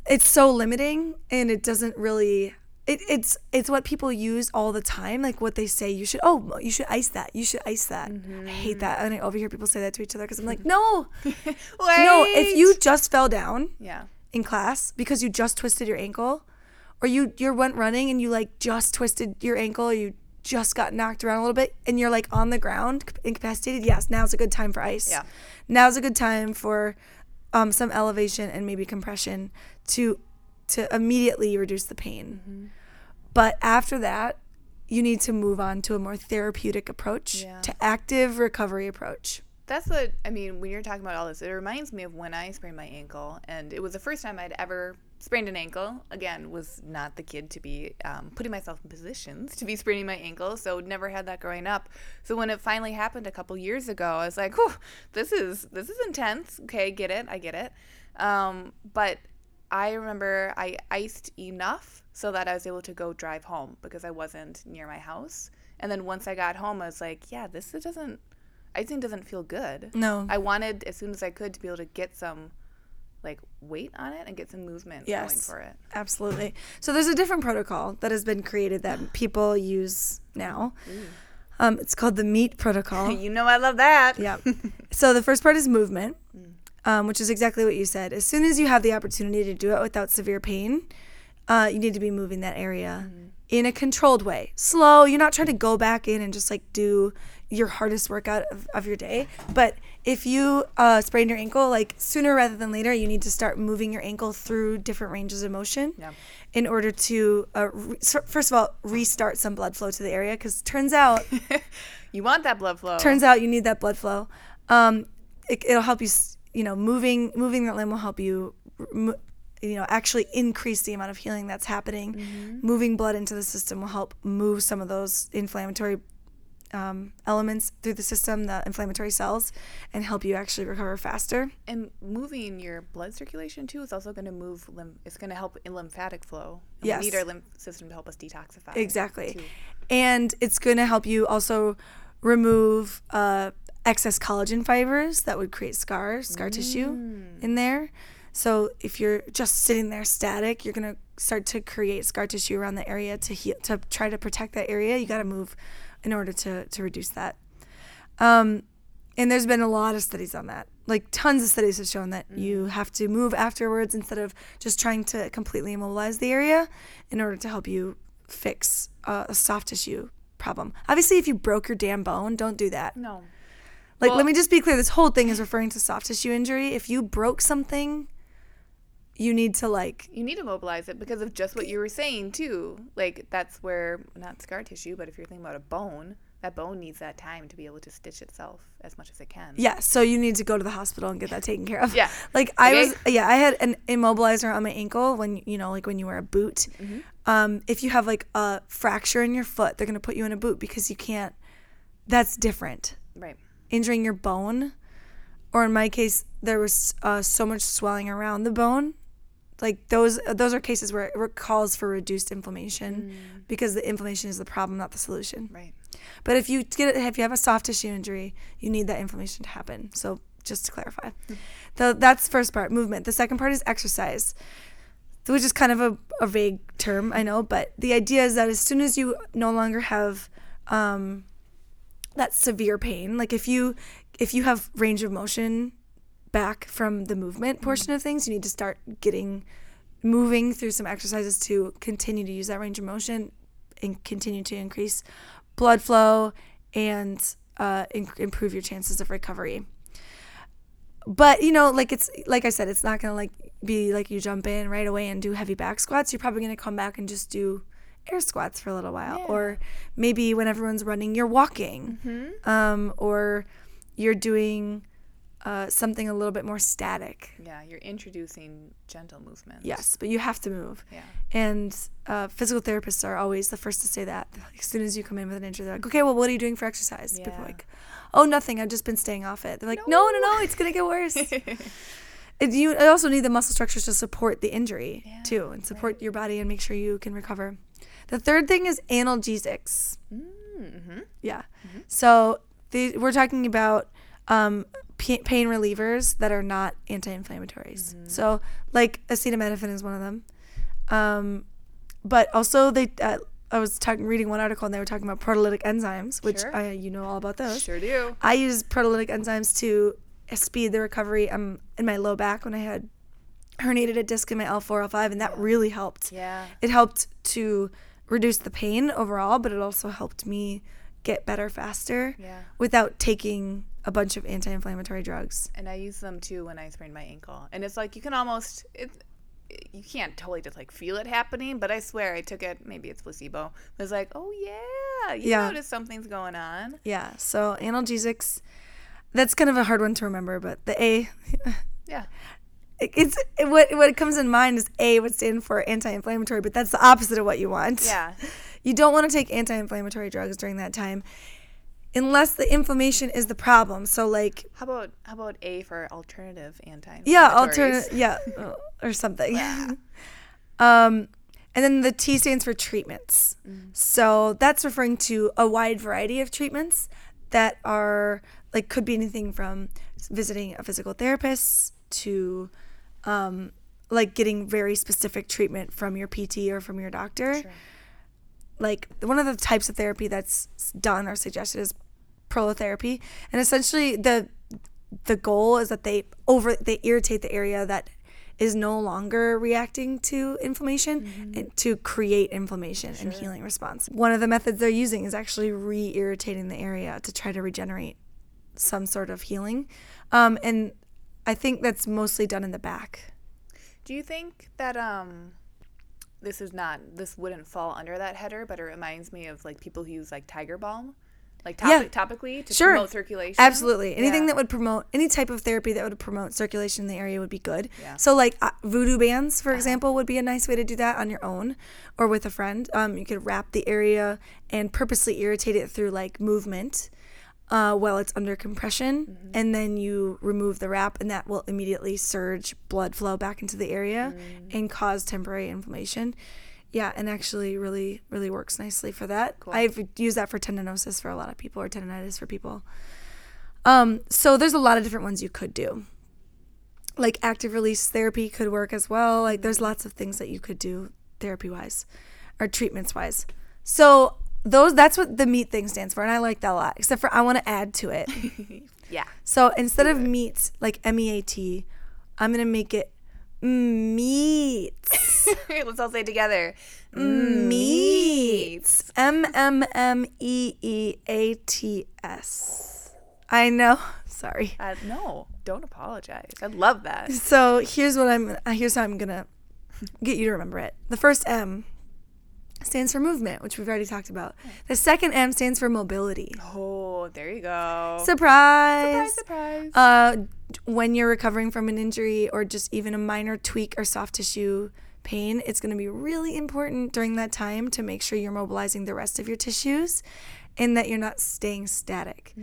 it's so limiting, and it doesn't really. It, it's it's what people use all the time, like what they say. You should oh you should ice that. You should ice that. I hate that, and I overhear people say that to each other because I'm like no, *laughs* no. If you just fell down, yeah in class because you just twisted your ankle or you you went running and you like just twisted your ankle or you just got knocked around a little bit and you're like on the ground incapacitated yes now's a good time for ice Yeah. now's a good time for um, some elevation and maybe compression to to immediately reduce the pain but after that you need to move on to a more therapeutic approach Yeah. to active recovery approach That's what I mean when you're talking about all this. It reminds me of when I sprained my ankle, and it was the first time I'd ever sprained an ankle. Again, was not the kid to be um, putting myself in positions to be spraining my ankle, so never had that growing up. So when it finally happened a couple years ago, I was like, "Whew, this is this is intense." Okay, get it, I get it. Um, but I remember I iced enough so that I was able to go drive home because I wasn't near my house. And then once I got home, I was like, "Yeah, this doesn't." icing doesn't feel good. no I wanted as soon as I could to be able to get some like weight on it and get some movement going for it. Absolutely. So there's a different protocol that has been created that people use now. Um, it's called the MEAT protocol. *laughs* You know I love that. yeah. So the first part is movement, um, which is exactly what you said. As soon as you have the opportunity to do it without severe pain, uh, you need to be moving that area in a controlled way. Slow. You're not trying to go back in and just like do your hardest workout of, of your day. But if you uh, sprain your ankle, like sooner rather than later, you need to start moving your ankle through different ranges of motion Yeah. in order to, uh, re- first of all, restart some blood flow to the area. Because turns out, *laughs* You want that blood flow. turns out you need that blood flow. Um, it, it'll help you, s- you know, moving moving that limb will help you, you know, actually increase the amount of healing that's happening. Moving blood into the system will help move some of those inflammatory um, elements through the system, the inflammatory cells, and help you actually recover faster. and moving your blood circulation too is also going to move lymph. It's going to help in lymphatic flow. And Yes. We need our lymph system to help us detoxify. Exactly. too. And it's going to help you also remove uh, excess collagen fibers that would create scars, scar tissue in there. So if you're just sitting there static, you're going to start to create scar tissue around the area to heal, to try to protect that area. You got to move in order to, to reduce that. Um, and there's been a lot of studies on that. Like tons of studies have shown that you have to move afterwards instead of just trying to completely immobilize the area in order to help you fix uh, a soft tissue problem. Obviously, if you broke your damn bone, don't do that. No. Like, Well- let me just be clear. This whole thing is referring to soft tissue injury. If you broke something, you need to like You need to mobilize it because of just what you were saying too. Like that's where not scar tissue, but if you're thinking about a bone, that bone needs that time to be able to stitch itself as much as it can. Yeah, so you need to go to the hospital and get that taken care of. Yeah. *laughs* Like I Okay. was yeah, I had an immobilizer on my ankle when you know, like when you wear a boot. Mm-hmm. Um, if you have like a fracture in your foot, they're gonna put you in a boot because you can't that's different. Right. Injuring your bone or in my case, there was uh, so much swelling around the bone. Like those, those are cases where it calls for reduced inflammation because the inflammation is the problem, not the solution. Right. But if you get it, if you have a soft tissue injury, you need that inflammation to happen. So just to clarify, the, that's the first part, movement. The second part is exercise, which is kind of a, a vague term, I know, but the idea is that as soon as you no longer have um, that severe pain, like if you if you have range of motion back from the movement portion of things, you need to start getting moving through some exercises to continue to use that range of motion and continue to increase blood flow and uh, in- improve your chances of recovery. But you know, like it's like I said, it's not gonna like be like you jump in right away and do heavy back squats. You're probably gonna come back and just do air squats for a little while, Yeah. or maybe when everyone's running, you're walking, Mm-hmm. um, or you're doing uh, something a little bit more static. Yeah, you're introducing gentle movements. Yes, but you have to move. Yeah. And uh, physical therapists are always the first to say that. Like, as soon as you come in with an injury, they're like, okay, well, what are you doing for exercise? People are Yeah. like, oh, nothing. I've just been staying off it. They're like, no, no, no, it's going to get worse. *laughs* it, you also need the muscle structures to support the injury, Yeah, too, and support your body and make sure you can recover. The third thing is analgesics. mm-hmm. Yeah. So the, we're talking about um, pain relievers that are not anti-inflammatories. So like acetaminophen is one of them. Um, but also they, uh, I was talking reading one article and they were talking about proteolytic enzymes, which Sure. I, you know all about those. Sure do. I use proteolytic enzymes to speed the recovery um, in my low back when I had herniated a disc in my L4, L5, and that really helped Yeah. it helped to reduce the pain overall, but it also helped me get better faster Yeah. without taking a bunch of anti-inflammatory drugs. And I use them too when I sprained my ankle. And it's like you can almost it you can't totally just like feel it happening, but I swear I took it maybe it's placebo. It was like, "Oh yeah, you Yeah. notice something's going on." Yeah, so analgesics that's kind of a hard one to remember, but the A Yeah. it's it, what what comes in mind is A would stand for anti-inflammatory, but that's the opposite of what you want. Yeah. *laughs* You don't want to take anti-inflammatory drugs during that time unless the inflammation is the problem. So like How about how about A for alternative anti yeah, alternate yeah, uh, or something. *laughs* um and then the T stands for treatments. So that's referring to a wide variety of treatments that are like could be anything from visiting a physical therapist to um, like getting very specific treatment from your PT or from your doctor. Like one of the types of therapy that's done or suggested is prolotherapy, and essentially the the goal is that they over they irritate the area that is no longer reacting to inflammation and to create inflammation and healing response. One of the methods they're using is actually re-irritating the area to try to regenerate some sort of healing. Um, and I think that's mostly done in the back. Do you think that um this is not this wouldn't fall under that header, but it reminds me of like people who use like tiger balm, like Yeah. topically to Sure. promote circulation. Absolutely. Anything Yeah. that would promote any type of therapy that would promote circulation in the area would be good. Yeah. Uh-huh. So, like uh, voodoo bands, for example, would be a nice way to do that on your own or with a friend. Um, you could wrap the area and purposely irritate it through like movement uh, while it's under compression. Mm-hmm. And then you remove the wrap, and that will immediately surge blood flow back into the area Mm. and cause temporary inflammation. Yeah, and actually really, really works nicely for that. Cool. I've used that for tendinosis for a lot of people or tendonitis for people. Um, so there's a lot of different ones you could do. Like active release therapy could work as well. Like there's lots of things that you could do therapy wise or treatments wise. So those that's what the meat thing stands for, and I like that a lot. Except for I want to add to it. *laughs* Yeah. So instead of meat, like M E A T, I'm gonna make it meat. *laughs* Let's all say it together. Meats. M M M E E A T S. I know. *laughs* Sorry. Uh, no, don't apologize. I love that. So here's what I'm. uh, Here's how I'm gonna get you to remember it. The first M stands for movement, which we've already talked about. The second M stands for mobility. Oh, there you go. Surprise! surprise, surprise. Uh, when you're recovering from an injury or just even a minor tweak or soft tissue pain, it's going to be really important during that time to make sure you're mobilizing the rest of your tissues and that you're not staying static.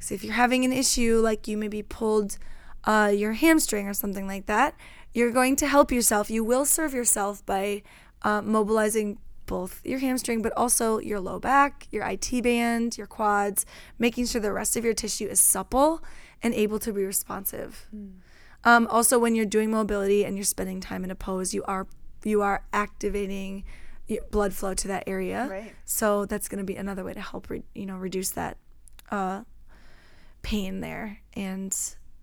So if you're having an issue like you maybe pulled uh, your hamstring or something like that, you're going to help yourself. You will serve yourself by uh, mobilizing both your hamstring, but also your low back, your IT band, your quads, making sure the rest of your tissue is supple and able to be responsive. Mm. Um, also, when you're doing mobility and you're spending time in a pose, you are you are activating blood flow to that area. Right. So that's going to be another way to help re- you know reduce that uh, pain there and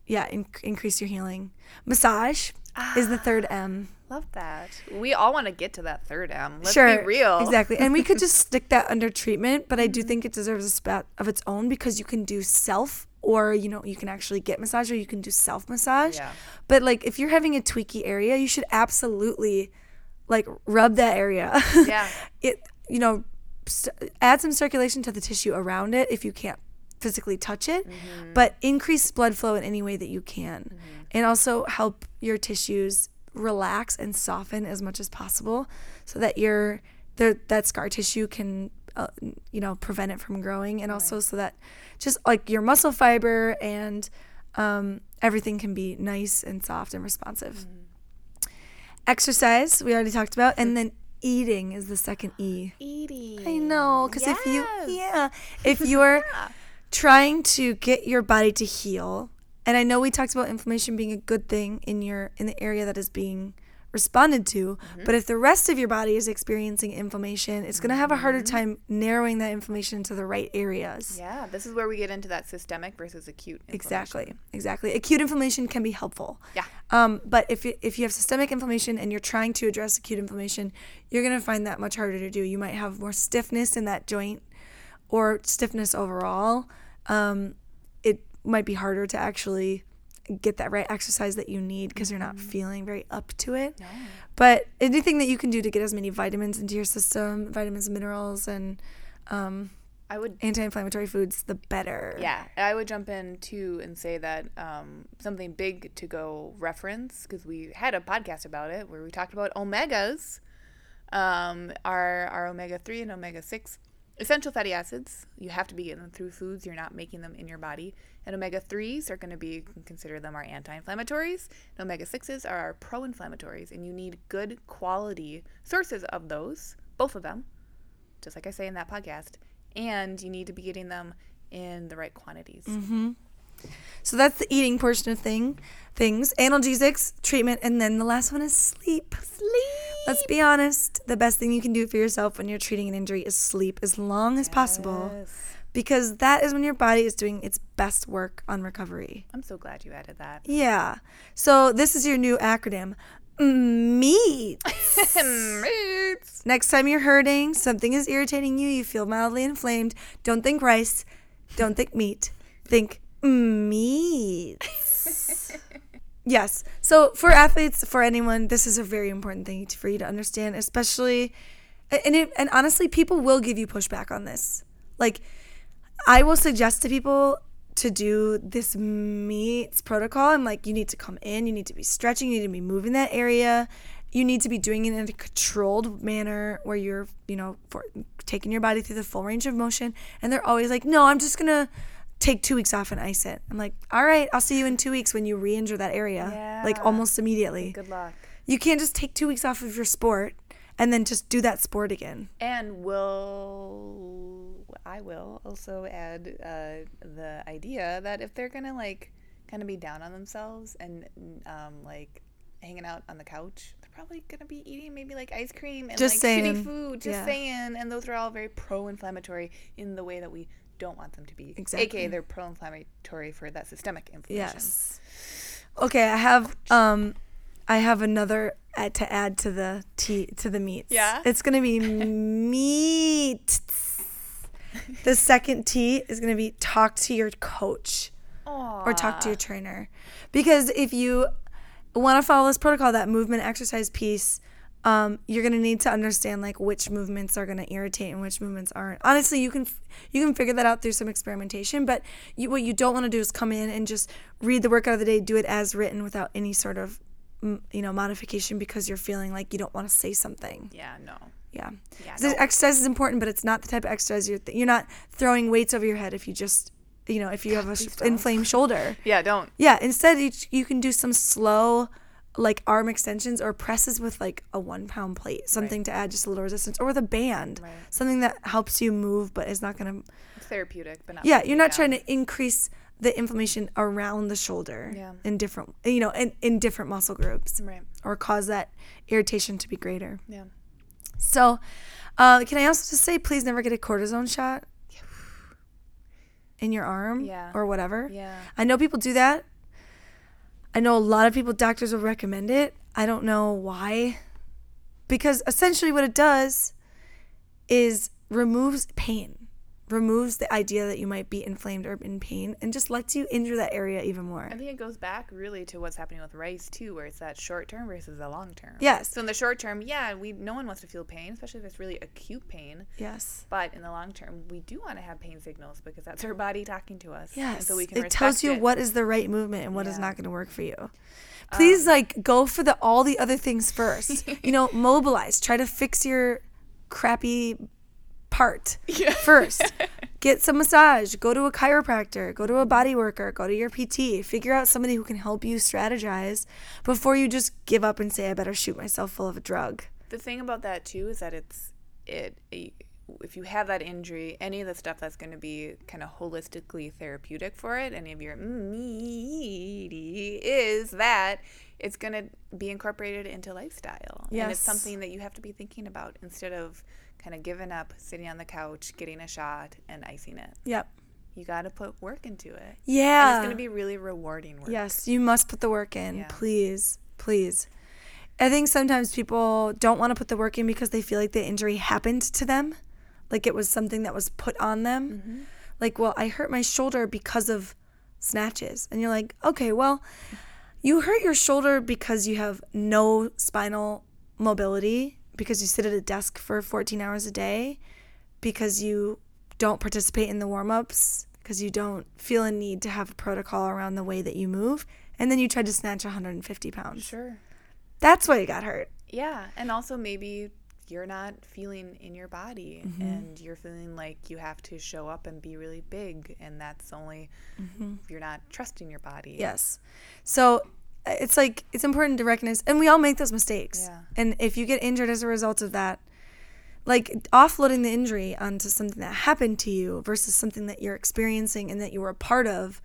yeah, in- increase your healing. Massage ah, is the third M. Love that. We all want to get to that third M. Let's sure, be real. Exactly. And we could *laughs* just stick that under treatment, but I do mm-hmm. think it deserves a spot of its own because you can do self or you know you can actually get massage or you can do self massage. Yeah. But like if you're having a tweaky area, you should absolutely like rub that area. *laughs* Yeah. it you know st- add some circulation to the tissue around it if you can't physically touch it, mm-hmm. but increase blood flow in any way that you can. Mm-hmm. And also help your tissues relax and soften as much as possible so that your the, that scar tissue can uh, you know prevent it from growing and also right. so that just like your muscle fiber and um, everything can be nice and soft and responsive mm-hmm. exercise we already talked about and then eating is the second e eating i know because yes. if you yeah if you're *laughs* yeah trying to get your body to heal. And I know we talked about inflammation being a good thing in your in the area that is being responded to, mm-hmm. but if the rest of your body is experiencing inflammation, it's going to have a harder mm-hmm. time narrowing that inflammation to the right areas. Yeah, this is where we get into that systemic versus acute Exactly. Exactly. Acute inflammation can be helpful. Yeah. Um, but if it, if you have systemic inflammation and you're trying to address acute inflammation, you're going to find that much harder to do. You might have more stiffness in that joint or stiffness overall um, it might be harder to actually get that right exercise that you need because you're not mm-hmm. feeling very up to it. No. But anything that you can do to get as many vitamins into your system, vitamins and minerals, and um, I would anti-inflammatory foods, the better. Yeah, I would jump in too and say that um, something big to go reference because we had a podcast about it where we talked about omegas, um, our our omega three and omega six Essential fatty acids, you have to be getting them through foods. You're not making them in your body. And omega 3s are going to be, consider them our anti inflammatories. And omega 6s are our pro inflammatories. And you need good quality sources of those, both of them, just like I say in that podcast. And you need to be getting them in the right quantities. Mm-hmm. So that's the eating portion of thing, things. Analgesics, treatment, and then the last one is sleep. Sleep. Let's be honest. The best thing you can do for yourself when you're treating an injury is sleep as long as yes. possible. Because that is when your body is doing its best work on recovery. I'm so glad you added that. Yeah. So this is your new acronym. Meat. Meats. *laughs* Next time you're hurting, something is irritating you, you feel mildly inflamed, don't think rice, don't think meat, think meat. *laughs* yes. So for athletes, for anyone, this is a very important thing for you to understand, especially and it, and honestly, people will give you pushback on this. Like I will suggest to people to do this meets protocol. I'm like, you need to come in, you need to be stretching, you need to be moving that area. You need to be doing it in a controlled manner where you're, you know, for taking your body through the full range of motion. And they're always like, no, I'm just gonna take two weeks off and ice it. I'm like, all right, I'll see you in two weeks when you re injure that area. Yeah. Like almost immediately. Good luck. You can't just take two weeks off of your sport and then just do that sport again. And will I will also add uh, the idea that if they're gonna like kind of be down on themselves and um, like hanging out on the couch, they're probably gonna be eating maybe like ice cream and just like saying. shitty food. Just yeah. saying, and those are all very pro-inflammatory in the way that we don't want them to be. Exactly. AKA they're pro-inflammatory for that systemic inflammation. Yes. Okay, I have um I have another add to add to the tea to the meats. Yeah. It's gonna be *laughs* meat. the second T is gonna be talk to your coach Aww. or talk to your trainer. Because if you want to follow this protocol, that movement exercise piece, um, you're gonna need to understand like which movements are gonna irritate and which movements aren't. Honestly, you can you can figure that out through some experimentation. But you, what you don't want to do is come in and just read the workout of the day, do it as written without any sort of you know modification because you're feeling like you don't want to say something. Yeah, no. Yeah. yeah no. exercise is important, but it's not the type of exercise you're th- you're not throwing weights over your head if you just you know, if you have a sh- inflamed shoulder. Yeah, don't. Yeah, instead you, you can do some slow like arm extensions or presses with like a one pound plate, something to add just a little resistance, or with a band, Right. something that helps you move but is not gonna. It's therapeutic, but not. Yeah, you're not down. trying to increase the inflammation around the shoulder Yeah. in different, you know, in, in different muscle groups, Right. or cause that irritation to be greater. Yeah. So, uh, can I also just say, please never get a cortisone shot in your arm Yeah. or whatever. Yeah. I know people do that. I know a lot of people, doctors will recommend it. I don't know why. Because essentially, what it does is removes pain, removes the idea that you might be inflamed or in pain, and just lets you injure that area even more. I think it goes back really to what's happening with rice too, where it's that short term versus the long term. Yes. So in the short term, yeah, we no one wants to feel pain, especially if it's really acute pain. Yes. But in the long term, we do want to have pain signals because that's our body talking to us. Yes. So we can it tells you it. what is the right movement and what is Yeah. Um, not going to work for you. Please, like, go for the all the other things first. *laughs* you know, mobilize. Try to fix your crappy part *laughs* first. *laughs* Get some massage. Go to a chiropractor. Go to a body worker. Go to your PT. Figure out somebody who can help you strategize before you just give up and say, "I better shoot myself full of a drug." The thing about that too is that it's it. If you have that injury, any of the stuff that's going to be kind of holistically therapeutic for it, any of your mm, meaty is that it's going to be incorporated into lifestyle. And it's something that you have to be thinking about instead of kind of giving up, sitting on the couch, getting a shot, and icing it. Yep. You got to put work into it. And Yeah. it's going to be really rewarding work. Yes, you must put the work in. Yeah. Please, please. I think sometimes people don't want to put the work in because they feel like the injury happened to them. Like it was something that was put on them. Mm-hmm. Like, well, I hurt my shoulder because of snatches. And you're like, okay, well, you hurt your shoulder because you have no spinal mobility, because you sit at a desk for 14 hours a day, because you don't participate in the warm ups, because you don't feel a need to have a protocol around the way that you move, and then you tried to snatch 150 pounds. Sure. That's why you got hurt. Yeah, and also maybe you're not feeling in your body mm-hmm. and you're feeling like you have to show up and be really big and that's only mm-hmm. you're not trusting your body. Yes. So it's like it's important to recognize, and we all make those mistakes. Yeah. And if you get injured as a result of that, like offloading the injury onto something that happened to you versus something that you're experiencing and that you were a part of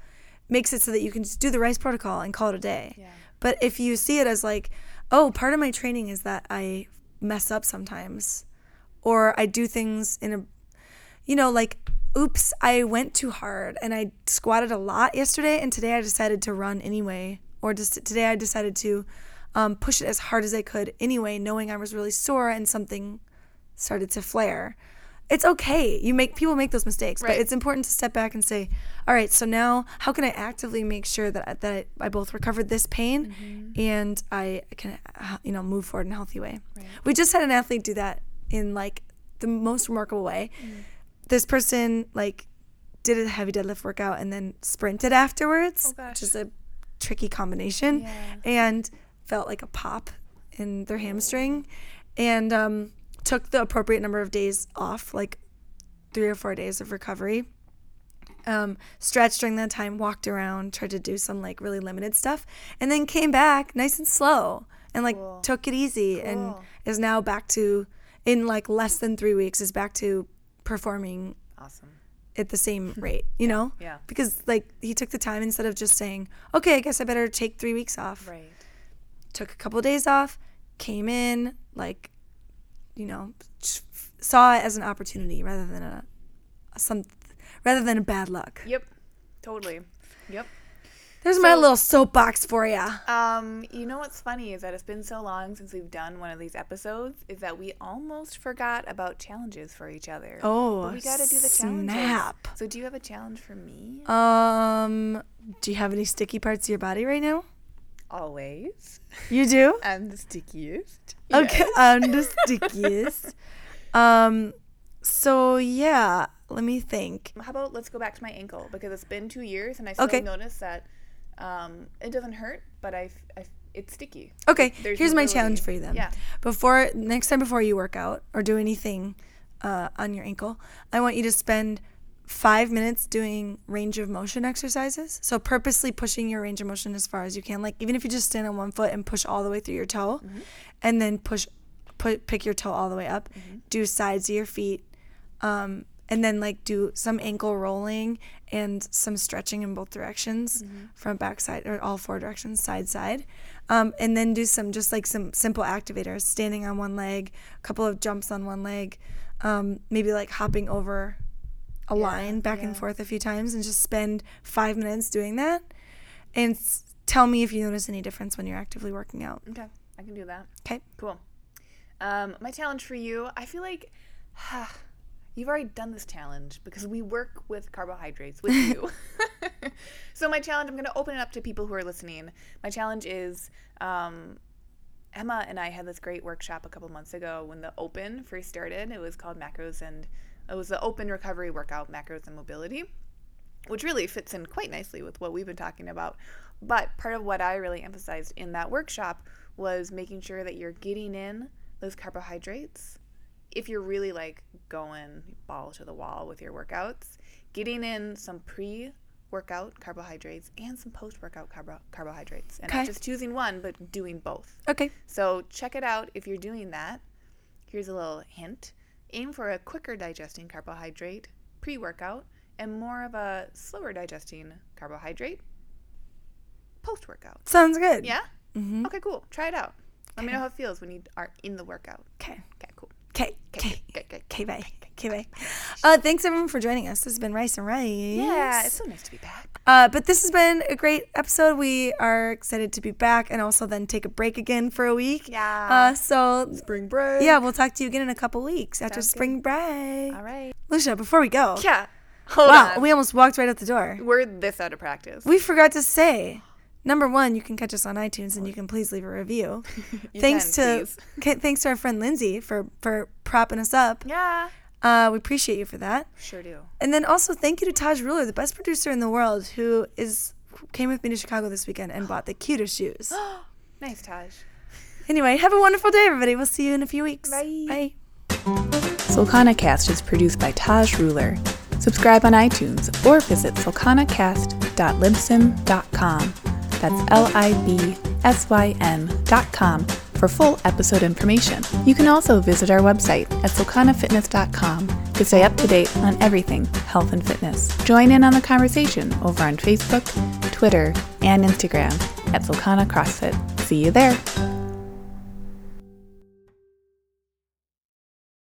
makes it so that you can just do the rice protocol and call it a day. Yeah. But if you see it as like, oh, part of my training is that I mess up sometimes or I do things in a you know, like, oops, I went too hard and I squatted a lot yesterday, and today I decided to run anyway. Or just today I decided to um, push it as hard as I could anyway, knowing I was really sore and something started to flare. It's okay. You make people make those mistakes, but it's important to step back and say, "All right, so now how can I actively make sure that I- that I, both recovered this pain and I can, uh, you know, move forward in a healthy way." Right. We just had an athlete do that in like the most remarkable way. This person like did a heavy deadlift workout and then sprinted afterwards, Oh, which is a tricky combination, Yeah. and felt like a pop in their hamstring, and um, took the appropriate number of days off, like three or four days of recovery. Um, stretched during that time, walked around, tried to do some like really limited stuff, and then came back nice and slow and like Cool. took it easy and is now back to in like less than three weeks is back to performing Awesome. At the same hmm. rate, you know? Yeah. Because like he took the time instead of just saying, okay, I guess I better take three weeks off. Right. Took a couple of days off, came in, like, you know, saw it as an opportunity rather than a, a some rather than a bad luck. Yep. Totally. Yep. There's my little soapbox for you. Um, you know what's funny is that it's been so long since we've done one of these episodes is that we almost forgot about challenges for each other. Oh, but we got to do the challenges. snap. So do you have a challenge for me? Um, do you have any sticky parts of your body right now? Always. *laughs* You do? I'm the stickiest. Okay, I'm the *laughs* stickiest. Um, so yeah, let me think. How about let's go back to my ankle because it's been two years and I still Okay. notice that um, it doesn't hurt, but I, I it's sticky. Okay, There's here's my challenge for you then. Yeah. Before next time before you work out or do anything uh, on your ankle, I want you to spend five minutes doing range of motion exercises. So purposely pushing your range of motion as far as you can. Like even if you just stand on one foot and push all the way through your toe, and then push, put pick your toe all the way up. Do sides of your feet, um, and then like do some ankle rolling and some stretching in both directions, front, back, side, or all four directions, side, side. Um, and then do some just like some simple activators, standing on one leg, a couple of jumps on one leg, um, maybe like hopping over a line back and forth a few times, and just spend five minutes doing that. And s- tell me if you notice any difference when you're actively working out. Okay, I can do that. Okay. Cool. Um, my challenge for you, I feel like *sighs* you've already done this challenge because we work with carbohydrates with you. *laughs* *laughs* so my challenge, I'm going to open it up to people who are listening. My challenge is um, Emma and I had this great workshop a couple months ago when the Open first started. It was called Macros and it was the Open Recovery Workout Macros and Mobility which really fits in quite nicely with what we've been talking about. But part of what I really emphasized in that workshop was making sure that you're getting in those carbohydrates. If you're really like going ball to the wall with your workouts, getting in some pre workout carbohydrates and some post workout carbo- carbohydrates. And Okay. not just choosing one, but doing both. Okay. So check it out if you're doing that. Here's a little hint aim for a quicker digesting carbohydrate pre workout and more of a slower digesting carbohydrate post workout. Sounds good. Yeah? Mm-hmm. Okay, cool. Try it out. Let me know how it feels when you are in the workout. Okay. Okay, cool. Okay. Okay, Okay. okay, okay. Okay. Bye. Okay. Bye. Uh, thanks everyone for joining us. This has been Rice and Rice. Yeah, it's so nice to be back. Uh, but this has been a great episode. We are excited to be back and also then take a break again for a week. Yeah. Uh, so Spring break. yeah, we'll talk to you again in a couple weeks after Sounds good. spring break. All right. Lucia, before we go, Yeah. Hold wow, on. we almost walked right out the door. We're this out of practice. We forgot to say. Number one, you can catch us on iTunes and you can please leave a review. *laughs* Thanks can, to *laughs* thanks to our friend Lindsay for for propping us up. Yeah. Uh, we appreciate you for that. Sure do. And then also thank you to Taj Ruler, the best producer in the world, who is came with me to Chicago this weekend and bought the cutest shoes. *gasps* Nice, Taj. Anyway, have a wonderful day, everybody. We'll see you in a few weeks. Bye. Bye. Solcanacast is produced by Taj Ruler. Subscribe on iTunes or visit solcanacast.libsyn.com. That's L I B S Y N dot com for full episode information. You can also visit our website at solcanafitness.com to stay up to date on everything health and fitness. Join in on the conversation over on Facebook, Twitter, and Instagram at Solcana CrossFit. See you there.